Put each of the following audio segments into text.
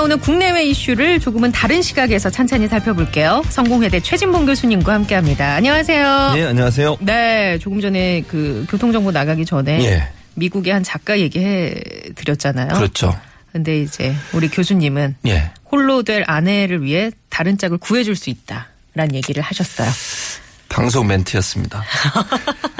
나오는 국내외 이슈를 조금은 다른 시각에서 찬찬히 살펴볼게요. 성공회대 최진봉 교수님과 함께합니다. 안녕하세요. 예, 안녕하세요. 네, 조금 전에 그 교통정보 나가기 전에 예. 미국의 한 작가 얘기해 드렸잖아요. 그렇죠. 근데 이제 우리 교수님은 예. 홀로 될 아내를 위해 다른 짝을 구해줄 수 있다라는 얘기를 하셨어요. 방송 멘트였습니다.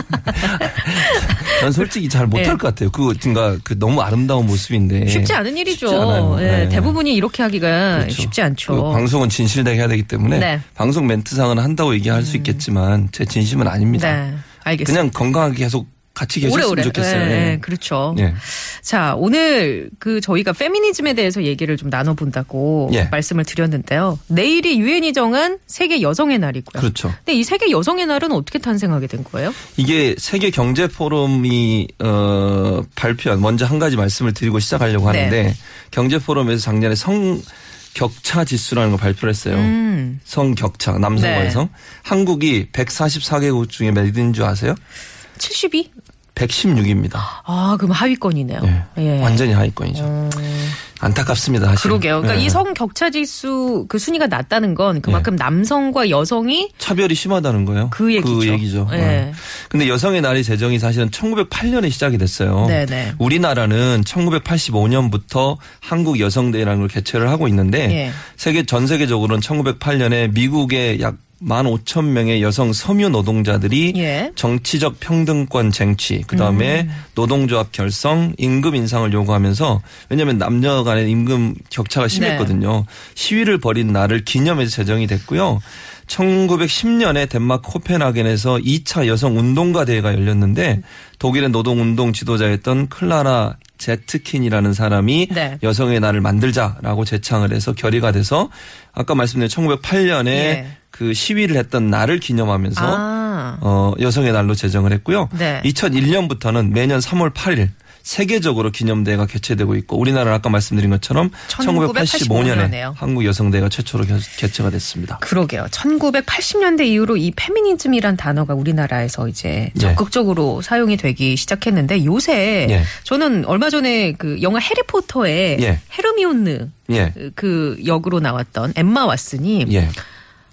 난 솔직히 잘 못할 예. 것 같아요. 그거 뭔가 그 너무 아름다운 모습인데 쉽지 않은 일이죠. 쉽지. 예, 예. 대부분이 이렇게 하기가 그렇죠. 쉽지 않죠. 그 방송은 진실되게 해야 되기 때문에 네. 방송 멘트상은 한다고 얘기할 수 있겠지만 제 진심은 아닙니다. 네, 알겠습니다. 그냥 건강하게 계속 같이 계셨으면 오래오래. 좋겠어요. 예, 예. 예, 그렇죠. 예. 자, 오늘 그 저희가 페미니즘에 대해서 얘기를 좀 나눠본다고 예. 말씀을 드렸는데요. 내일이 유엔이 정한 세계 여성의 날이고요. 그렇죠. 근데 이 세계 여성의 날은 어떻게 탄생하게 된 거예요? 이게 세계 경제 포럼이 어 발표한 먼저 한 가지 말씀을 드리고 시작하려고 하는데 네. 경제 포럼에서 작년에 성 격차 지수라는 걸 발표를 했어요. 음. 성 격차 남성과 네. 여성 한국이 144개국 중에 몇 위인 줄 아세요? 72? 116입니다. 아, 그럼 하위권이네요. 예. 예. 완전히 하위권이죠. 음. 안타깝습니다. 사실. 그러게요. 그러니까 예. 이성 격차 지수 그 순위가 낮다는 건 그만큼 남성과 여성이 차별이 심하다는 거예요. 그 얘기죠. 얘기죠. 예. 예. 근데 여성의 날이 제정이 사실은 1908년에 시작이 됐어요. 네네. 우리나라는 1985년부터 한국 여성대회라는 걸 개최를 하고 있는데 예. 세계 전 세계적으로는 1908년에 미국의 약 15,000명의 여성 섬유 노동자들이 예. 정치적 평등권 쟁취, 그 다음에 음. 노동조합 결성, 임금 인상을 요구하면서 왜냐하면 남녀 간의 임금 격차가 네. 심했거든요. 시위를 벌인 날을 기념해서 제정이 됐고요. 1910년에 덴마크 코펜하겐에서 2차 여성 운동가 대회가 열렸는데 독일의 노동 운동 지도자였던 클라라 제트킨이라는 사람이 네. 여성의 날을 만들자라고 제창을 해서 결의가 돼서 아까 말씀드린 1908년에 예. 그 시위를 했던 날을 기념하면서 아. 어, 여성의 날로 제정을 했고요. 네. 2001년부터는 매년 3월 8일 세계적으로 기념대회가 개최되고 있고 우리나라는 아까 말씀드린 것처럼 1985 1985년에 년에요. 한국 여성대회가 최초로 개- 개최가 됐습니다. 그러게요. 1980년대 이후로 이 페미니즘이란 단어가 우리나라에서 이제 예. 적극적으로 사용이 되기 시작했는데 요새 예. 저는 얼마 전에 그 영화 해리포터의 예. 헤르미온느 예. 그 역으로 나왔던 엠마 왓슨이 예.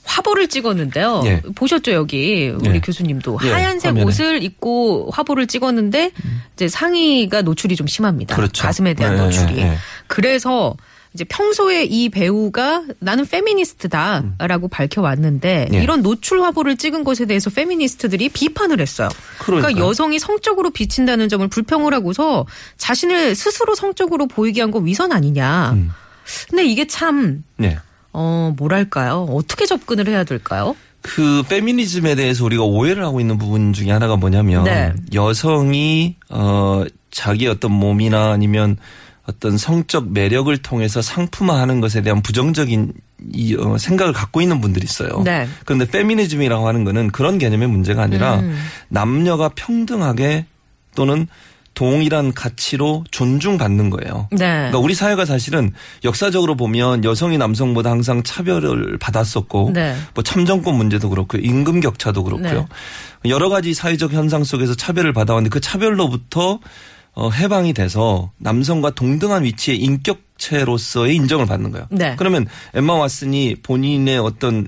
화보를 찍었는데요. 예. 보셨죠 여기 우리 예. 교수님도 예, 하얀색 화면에. 음. 옷을 입고 화보를 찍었는데 이제 상의가 노출이 좀 심합니다. 그렇죠. 가슴에 대한 예, 노출이. 예, 예. 그래서 이제 평소에 이 배우가 나는 페미니스트다라고 밝혀왔는데 음. 예. 이런 노출 화보를 찍은 것에 대해서 페미니스트들이 비판을 했어요. 그러니까 그러니까요. 여성이 성적으로 비친다는 점을 불평을 하고서 자신을 스스로 성적으로 보이게 한 거 위선 아니냐. 음. 근데 이게 참 예. 어, 뭐랄까요? 어떻게 접근을 해야 될까요? 그 페미니즘에 대해서 우리가 오해를 하고 있는 부분 중에 하나가 뭐냐면 네. 여성이 어 자기 어떤 몸이나 아니면 어떤 성적 매력을 통해서 상품화하는 것에 대한 부정적인 이 어, 생각을 갖고 있는 분들이 있어요. 네. 그런데 페미니즘이라고 하는 거는 그런 개념의 문제가 아니라 음. 남녀가 평등하게 또는 동일한 가치로 존중받는 거예요. 네. 그러니까 우리 사회가 사실은 역사적으로 보면 여성이 남성보다 항상 차별을 받았었고 네. 뭐 참정권 문제도 그렇고요. 임금 격차도 그렇고요. 여러 가지 사회적 현상 속에서 차별을 받아왔는데 그 차별로부터 어, 해방이 돼서 남성과 동등한 위치의 인격체로서의 인정을 받는 거예요. 네. 그러면 엠마 왓슨이 본인의 어떤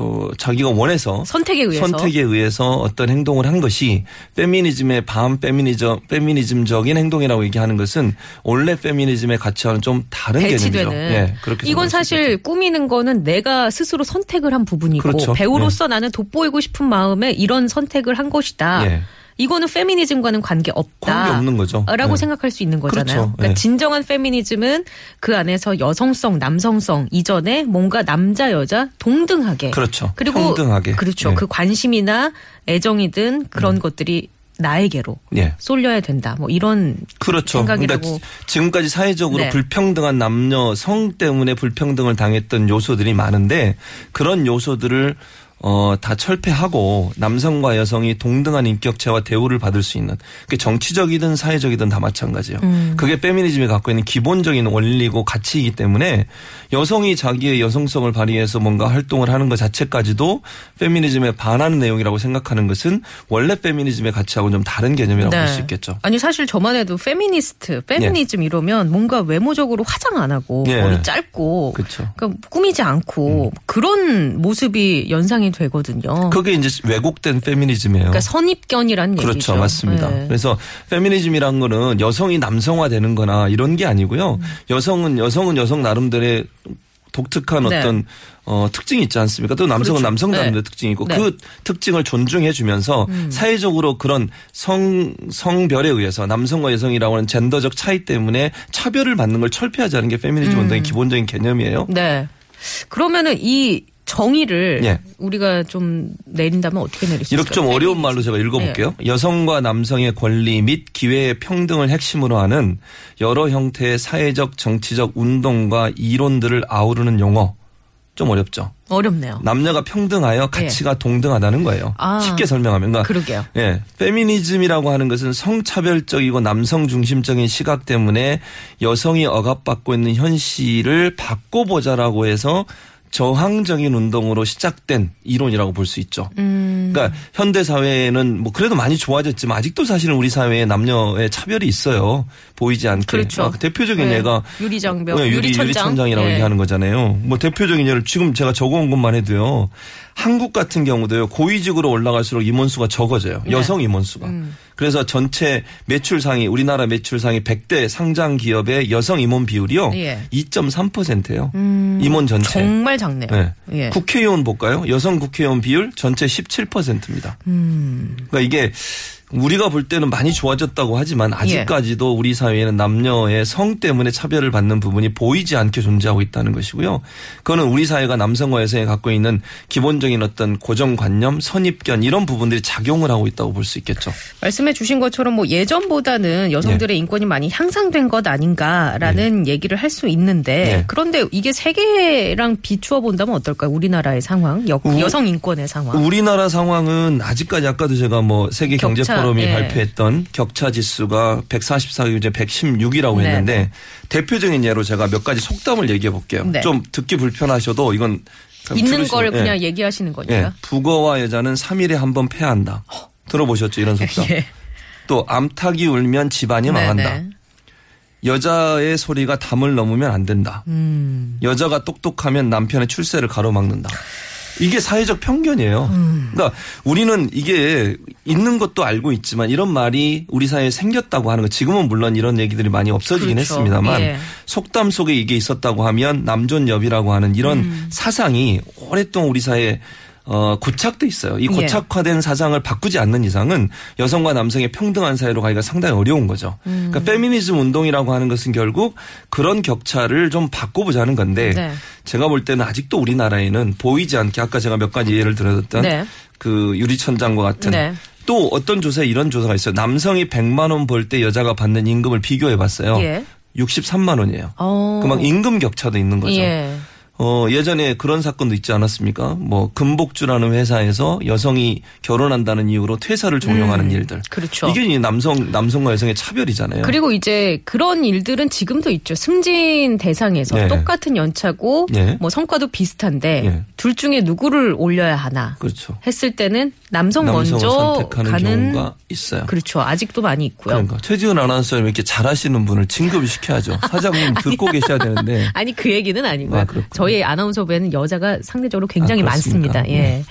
어, 자기가 원해서 선택에 의해서. 선택에 의해서 어떤 행동을 한 것이 페미니즘의 반 페미니즘 페미니즘적인 행동이라고 얘기하는 것은 원래 페미니즘의 가치와는 좀 다른 개념이죠. 배치되는. 예, 그렇게 이건 사실 꾸미는 거는 내가 스스로 선택을 한 부분이고 그렇죠. 배우로서 나는 돋보이고 싶은 마음에 이런 선택을 한 것이다. 예. 이거는 페미니즘과는 관계 없다. 관계 없는 거죠. 라고 예. 생각할 수 있는 거잖아요. 그렇죠. 그러니까 예. 진정한 페미니즘은 그 안에서 여성성, 남성성 이전에 뭔가 남자 여자 동등하게 그렇죠. 그리고 평등하게. 그렇죠. 예. 그 관심이나 애정이든 그런 것들이 나에게로 예. 쏠려야 된다. 뭐 이런 그렇죠. 생각이 그러니까. 지금까지 사회적으로 네. 불평등한 남녀 성 때문에 불평등을 당했던 요소들이 많은데 그런 요소들을 어, 다 철폐하고 남성과 여성이 동등한 인격체와 대우를 받을 수 있는 그게 정치적이든 사회적이든 다 마찬가지예요. 음. 그게 페미니즘이 갖고 있는 기본적인 원리고 가치이기 때문에 여성이 자기의 여성성을 발휘해서 뭔가 활동을 하는 것 자체까지도 페미니즘에 반하는 내용이라고 생각하는 것은 원래 페미니즘의 가치하고는 좀 다른 개념이라고 볼 수 있겠죠. 아니 사실 저만 해도 페미니스트, 페미니즘 이러면 뭔가 외모적으로 화장 안 하고 예. 머리 짧고. 음. 그러니까 꾸미지 않고 그런 모습이 연상이 되거든요. 그게 이제 왜곡된 페미니즘이에요. 그러니까 선입견이라는 얘기죠. 그렇죠. 맞습니다. 네. 그래서 페미니즘이란 거는 여성이 남성화되는 거나 이런 게 아니고요. 음. 여성은 여성은 여성 나름대로의 독특한 네. 어떤 어 특징이 있지 않습니까? 또 남성은 그렇죠. 남성 나름대로 네. 특징이 있고 네. 그 특징을 존중해 주면서 사회적으로 그런 성 성별에 의해서 남성과 여성이라고 하는 젠더적 차이 때문에 차별을 받는 걸 철폐하자는 게 페미니즘 음. 운동의 기본적인 개념이에요. 네. 그러면은 이 정의를 예. 우리가 좀 내린다면 어떻게 내릴 수 있을까요? 이렇게 좀 어려운 말로 제가 읽어볼게요. 네. 여성과 남성의 권리 및 기회의 평등을 핵심으로 하는 여러 형태의 사회적, 정치적 운동과 이론들을 아우르는 용어. 좀 어렵죠. 어렵네요. 남녀가 평등하여 가치가 동등하다는 거예요. 예. 아. 쉽게 설명하면. 그러니까 그러게요. 예. 페미니즘이라고 하는 것은 성차별적이고 남성 중심적인 시각 때문에 여성이 억압받고 있는 현실을 바꿔보자라고 해서 저항적인 운동으로 시작된 이론이라고 볼 수 있죠. 음. 그러니까 현대 사회는 뭐 그래도 많이 좋아졌지만 아직도 사실은 우리 사회에 남녀의 차별이 있어요. 보이지 않게. 그렇죠. 아, 대표적인 네. 예가 유리장벽, 네, 유리, 유리천장. 유리천장 이라고 네. 얘기하는 거잖아요. 뭐 대표적인 예를 지금 제가 적어온 것만 해도요. 한국 같은 경우도요. 고위직으로 올라갈수록 임원수가 적어져요. 네. 여성 임원수가. 음. 그래서 전체 매출 상위 우리나라 매출 상위 100대 상장 기업의 여성 임원 비율이요. 예. 2.3%예요. 임원 전체. 정말 작네요. 네. 예. 국회의원 볼까요? 여성 국회의원 비율 전체 17%입니다. 음. 그러니까 이게 우리가 볼 때는 많이 좋아졌다고 하지만 아직까지도 우리 사회에는 남녀의 성 때문에 차별을 받는 부분이 보이지 않게 존재하고 있다는 것이고요. 그거는 우리 사회가 남성과 여성이 갖고 있는 기본적인 어떤 고정관념, 선입견 이런 부분들이 작용을 하고 있다고 볼 수 있겠죠. 말씀해 주신 것처럼 뭐 예전보다는 여성들의 인권이 많이 향상된 것 아닌가라는 얘기를 할 수 있는데 네. 그런데 이게 세계랑 비추어 본다면 어떨까요? 우리나라의 상황, 여, 우- 여성 인권의 상황. 우리나라 상황은 아직까지 아까도 제가 뭐 세계 경제 포럼이 예. 발표했던 격차 지수가 144가 이제 116이라고 네, 했는데 네. 대표적인 예로 제가 몇 가지 속담을 얘기해 볼게요. 네. 좀 듣기 불편하셔도 이건 있는 들으시면- 걸 예. 그냥 얘기하시는 예. 거니까. 북어와 여자는 3일에 한 번 패한다. 들어보셨죠? 이런 속담. 예. 또 암탉이 울면 집안이 망한다. 네네. 여자의 소리가 담을 넘으면 안 된다. 음. 여자가 똑똑하면 남편의 출세를 가로막는다. 이게 사회적 편견이에요. 음. 그러니까 우리는 이게 있는 것도 알고 있지만 이런 말이 우리 사회에 생겼다고 하는 거 지금은 물론 이런 얘기들이 많이 없어지긴 그렇죠. 했습니다만 예. 속담 속에 이게 있었다고 하면 남존여비라고 하는 이런 음. 사상이 오랫동안 우리 사회에 어, 고착돼 있어요. 이 예. 고착화된 사상을 바꾸지 않는 이상은 여성과 남성의 평등한 사회로 가기가 상당히 어려운 거죠. 음. 그러니까 페미니즘 운동이라고 하는 것은 결국 그런 격차를 좀 바꿔보자는 건데 네. 제가 볼 때는 아직도 우리나라에는 보이지 않게 아까 제가 몇 가지 예를 들었던 네. 그 유리천장과 같은 네. 또 어떤 조사에 이런 조사가 있어요. 남성이 100만 원 벌 때 여자가 받는 임금을 비교해 봤어요. 예. 63만 원이에요. 어. 그막 임금 격차도 있는 거죠. 예. 어, 예전에 그런 사건도 있지 않았습니까? 뭐, 금복주라는 회사에서 여성이 결혼한다는 이유로 퇴사를 종용하는 일들. 그렇죠. 이게 남성, 남성과 여성의 차별이잖아요. 그리고 이제 그런 일들은 지금도 있죠. 승진 대상에서 네. 똑같은 연차고 네. 뭐 성과도 비슷한데 네. 둘 중에 누구를 올려야 하나 그렇죠. 했을 때는 남성 먼저 선택하는 가는 경우가 있어요. 그렇죠. 아직도 많이 있고요. 그러니까 최지은 아나운서님 이렇게 잘하시는 분을 진급을 시켜야죠. 사장님 듣고 계셔야 되는데. 아니 그 얘기는 아니고요. 아, 그렇군요. 저희 아나운서부에는 여자가 상대적으로 굉장히 아? 많습니다. 예.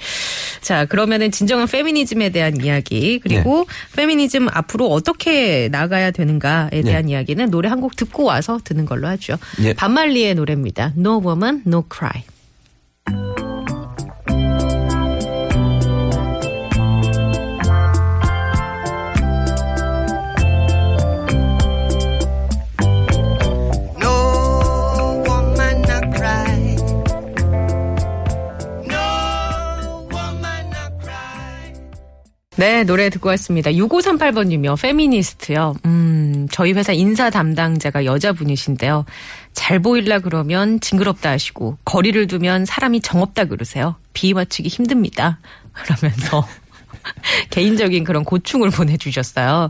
자 그러면은 진정한 페미니즘에 대한 이야기 그리고 페미니즘 앞으로 어떻게 나가야 되는가에 대한 이야기는 노래 한 곡 듣고 와서 듣는 걸로 하죠. 예. 반말리의 노래입니다. No Woman, No Cry. 네, 노래 듣고 왔습니다. 6538번님이요. 페미니스트요. 음, 저희 회사 인사 담당자가 여자분이신데요. 잘 보일라 그러면 징그럽다 하시고, 거리를 두면 사람이 정없다 그러세요. 비위 맞추기 힘듭니다. 그러면서 개인적인 그런 고충을 보내주셨어요.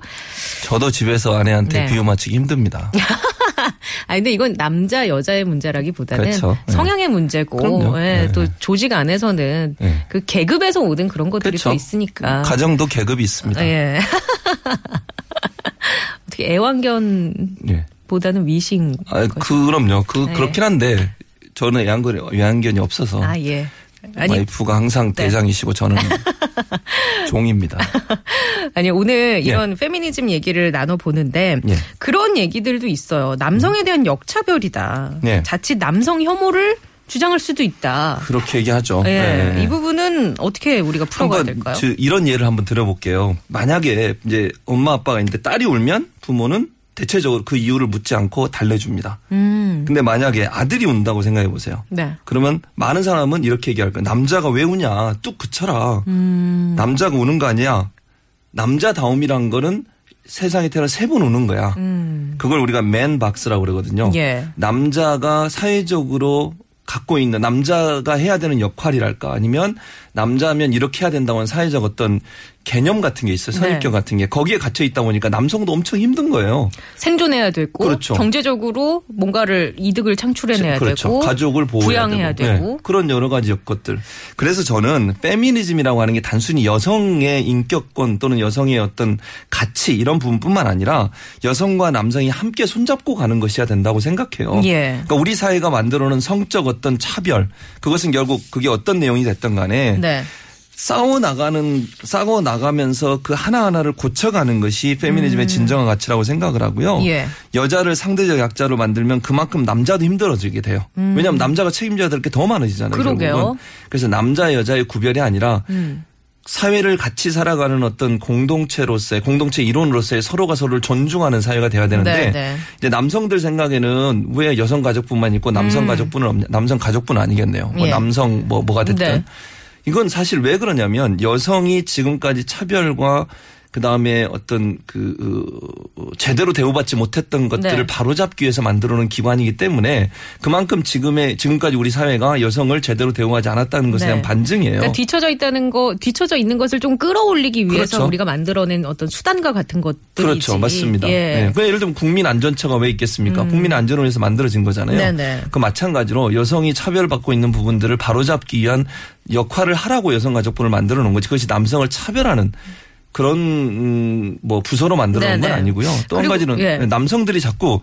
저도 집에서 아내한테 네. 비유 맞추기 힘듭니다. 아 근데 이건 남자 여자의 문제라기보다는 그렇죠. 네. 성향의 문제고 그럼요. 예, 네. 또 조직 안에서는 네. 그 계급에서 오는 그런 것들이 그렇죠. 또 있으니까. 가정도 계급이 있습니다. 예. 어떻게 애완견 보다는 예. 위신. 아, 그럼요. 그 네. 그렇긴 한데 저는 애완견이, 애완견이 없어서 아 예. 아니 와이프가 항상 네. 대장이시고 저는 종입니다. 아니 오늘 이런 페미니즘 얘기를 나눠 보는데 예. 그런 얘기들도 있어요. 남성에 대한 역차별이다. 예. 자칫 남성 혐오를 주장할 수도 있다. 그렇게 얘기하죠. 예. 네. 이 부분은 어떻게 우리가 풀어가야 될까요? 저 이런 예를 한번 들어볼게요. 만약에 이제 엄마 아빠가 있는데 딸이 울면 부모는 대체적으로 그 이유를 묻지 않고 달래줍니다. 음. 근데 만약에 아들이 운다고 생각해 보세요. 네. 그러면 많은 사람은 이렇게 얘기할 거예요. 남자가 왜 우냐? 뚝 그쳐라. 음. 남자가 우는 거 아니야. 남자다움이란 거는 세상에 태어나 세 번 우는 거야. 음. 그걸 우리가 맨박스라고 그러거든요. 예. 남자가 사회적으로 갖고 있는 남자가 해야 되는 역할이랄까 아니면 남자면 이렇게 해야 된다고 하는 사회적 어떤 개념 같은 게 있어요. 선입견 네. 같은 게 거기에 갇혀 있다 보니까 남성도 엄청 힘든 거예요. 생존해야 되고 그렇죠. 경제적으로 뭔가를 이득을 창출해내야 그렇죠. 되고 가족을 보호해야 부양해야 되고, 되고. 네. 그런 여러 가지 것들. 그래서 저는 페미니즘이라고 하는 게 단순히 여성의 인격권 또는 여성의 어떤 가치 이런 부분뿐만 아니라 여성과 남성이 함께 손잡고 가는 것이어야 된다고 생각해요. 예. 그러니까 우리 사회가 만들어놓은 성적 어떤 차별 그것은 결국 그게 어떤 내용이 됐던 간에 네. 싸워 나가는 싸워 나가면서 그 하나 하나를 고쳐가는 것이 페미니즘의 진정한 가치라고 생각을 하고요. 음. 예. 여자를 상대적 약자로 만들면 그만큼 남자도 힘들어지게 돼요. 왜냐하면 남자가 책임져야 될 게 더 많아지잖아요. 음. 그러게요. 결국은. 그래서 남자 여자의 구별이 아니라 음. 사회를 같이 살아가는 어떤 공동체로서의 공동체 이론으로서의 서로가 서로를 존중하는 사회가 돼야 되는데 네, 네. 이제 남성들 생각에는 왜 여성 가족뿐만 있고 남성 가족뿐은 없냐 남성 가족뿐 아니겠네요. 뭐 음. 예. 남성 뭐 뭐가 됐든 네. 이건 사실 왜 그러냐면 여성이 지금까지 차별과 그 다음에 어떤 그 어, 제대로 대우받지 못했던 것들을 네. 바로잡기 위해서 만들어놓은 기관이기 때문에 그만큼 지금의 지금까지 우리 사회가 여성을 제대로 대우하지 않았다는 것에 네. 대한 반증이에요. 그러니까 뒤쳐져 있다는 거, 뒤쳐져 있는 것을 좀 끌어올리기 위해서 그렇죠. 우리가 만들어낸 어떤 수단과 같은 것들이지. 그렇죠. 맞습니다. 예. 네. 그 예를 들면 국민 안전처가 왜 있겠습니까? 국민 안전을 위해서 만들어진 거잖아요. 네네. 그 마찬가지로 여성이 차별받고 있는 부분들을 바로잡기 위한 역할을 하라고 여성가족부를 만들어 놓은 거지. 그것이 남성을 차별하는 그런 음, 뭐 부서로 만들어 놓은 건. 아니고요. 또 한 가지는 예. 남성들이 자꾸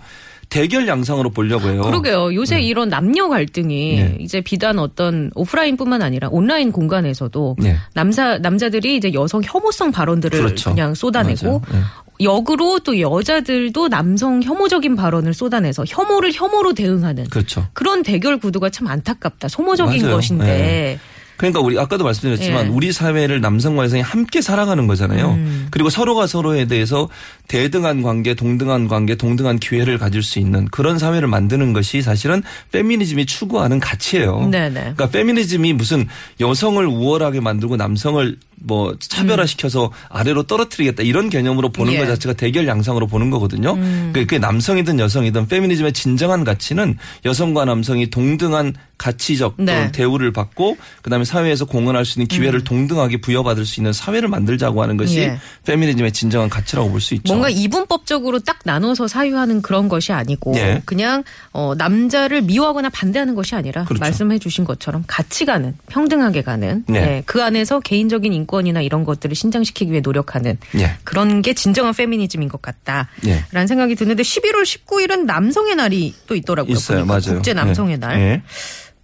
대결 양상으로 보려고 해요. 그러게요. 요새 이런 남녀 갈등이 네. 이제 비단 어떤 오프라인뿐만 아니라 온라인 공간에서도 네. 남사 남자들이 이제 여성 혐오성 발언들을 그렇죠. 그냥 쏟아내고. 네. 역으로 또 여자들도 남성 혐오적인 발언을 쏟아내서 혐오를 혐오로 대응하는 그렇죠. 그런 대결 구도가 참 안타깝다. 소모적인 맞아요. 것인데. 네. 그러니까 우리 아까도 말씀드렸지만 예. 우리 사회를 남성과 여성이 함께 살아가는 거잖아요. 음. 그리고 서로가 서로에 대해서 대등한 관계, 동등한 관계, 동등한 기회를 가질 수 있는 그런 사회를 만드는 것이 사실은 페미니즘이 추구하는 가치예요. 네네. 그러니까 페미니즘이 무슨 여성을 우월하게 만들고 남성을 뭐 차별화시켜서 아래로 떨어뜨리겠다 이런 개념으로 보는 예. 음. 것 자체가 대결 양상으로 보는 거거든요. 그게 남성이든 여성이든 페미니즘의 진정한 가치는 여성과 남성이 동등한 가치적 네. 대우를 받고 그다음에 사회에서 공헌할 수 있는 기회를 동등하게 부여받을 수 있는 사회를 만들자고 하는 것이 음. 예. 페미니즘의 진정한 가치라고 볼 수 있죠. 뭔가 이분법적으로 딱 나눠서 사유하는 그런 것이 아니고 예. 그냥 어, 남자를 미워하거나 반대하는 것이 아니라 그렇죠. 말씀해 주신 것처럼 같이 가는 평등하게 가는 네. 예, 그 안에서 개인적인 인 권이나 이런 것들을 신장시키기 위해 노력하는 예. 그런 게 진정한 페미니즘인 것 같다라는 예. 생각이 드는데 11월 19일은 남성의 날이 또 있더라고요. 있어요. 맞아요. 국제 남성의 예. 날. 예.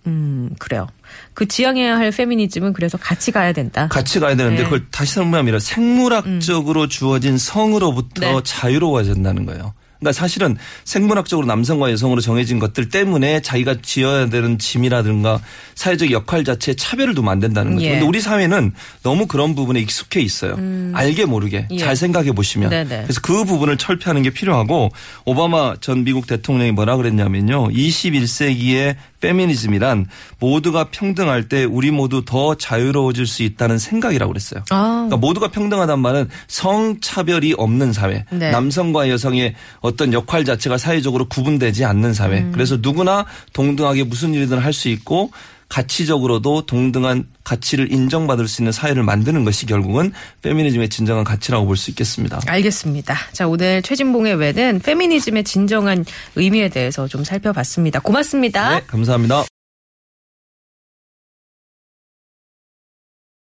음 그래요. 그 지향해야 할 페미니즘은 그래서 같이 가야 된다. 같이 가야 되는데 네. 그걸 다시 설명하면 생물학적으로 주어진 성으로부터 네. 자유로워진다는 거예요. 그러니까 사실은 생물학적으로 남성과 여성으로 정해진 것들 때문에 자기가 지어야 되는 짐이라든가 사회적 역할 자체에 차별을 두면 안 된다는 거죠. 예. 근데 우리 사회는 너무 그런 부분에 익숙해 있어요. 알게 모르게 예. 잘 생각해 보시면. 네네. 그래서 그 부분을 철폐하는 게 필요하고 오바마 전 미국 대통령이 뭐라 그랬냐면요. 21세기의 페미니즘이란 모두가 평등할 때 우리 모두 더 자유로워질 수 있다는 생각이라고 그랬어요. 아. 그러니까 모두가 평등하단 말은 성차별이 없는 사회, 네. 남성과 여성의 어떤 역할 자체가 사회적으로 구분되지 않는 사회. 음. 그래서 누구나 동등하게 무슨 일이든 할 수 있고 가치적으로도 동등한 가치를 인정받을 수 있는 사회를 만드는 것이 결국은 페미니즘의 진정한 가치라고 볼 수 있겠습니다. 알겠습니다. 자, 오늘 최진봉의 외는 페미니즘의 진정한 의미에 대해서 좀 살펴봤습니다. 고맙습니다. 네, 감사합니다.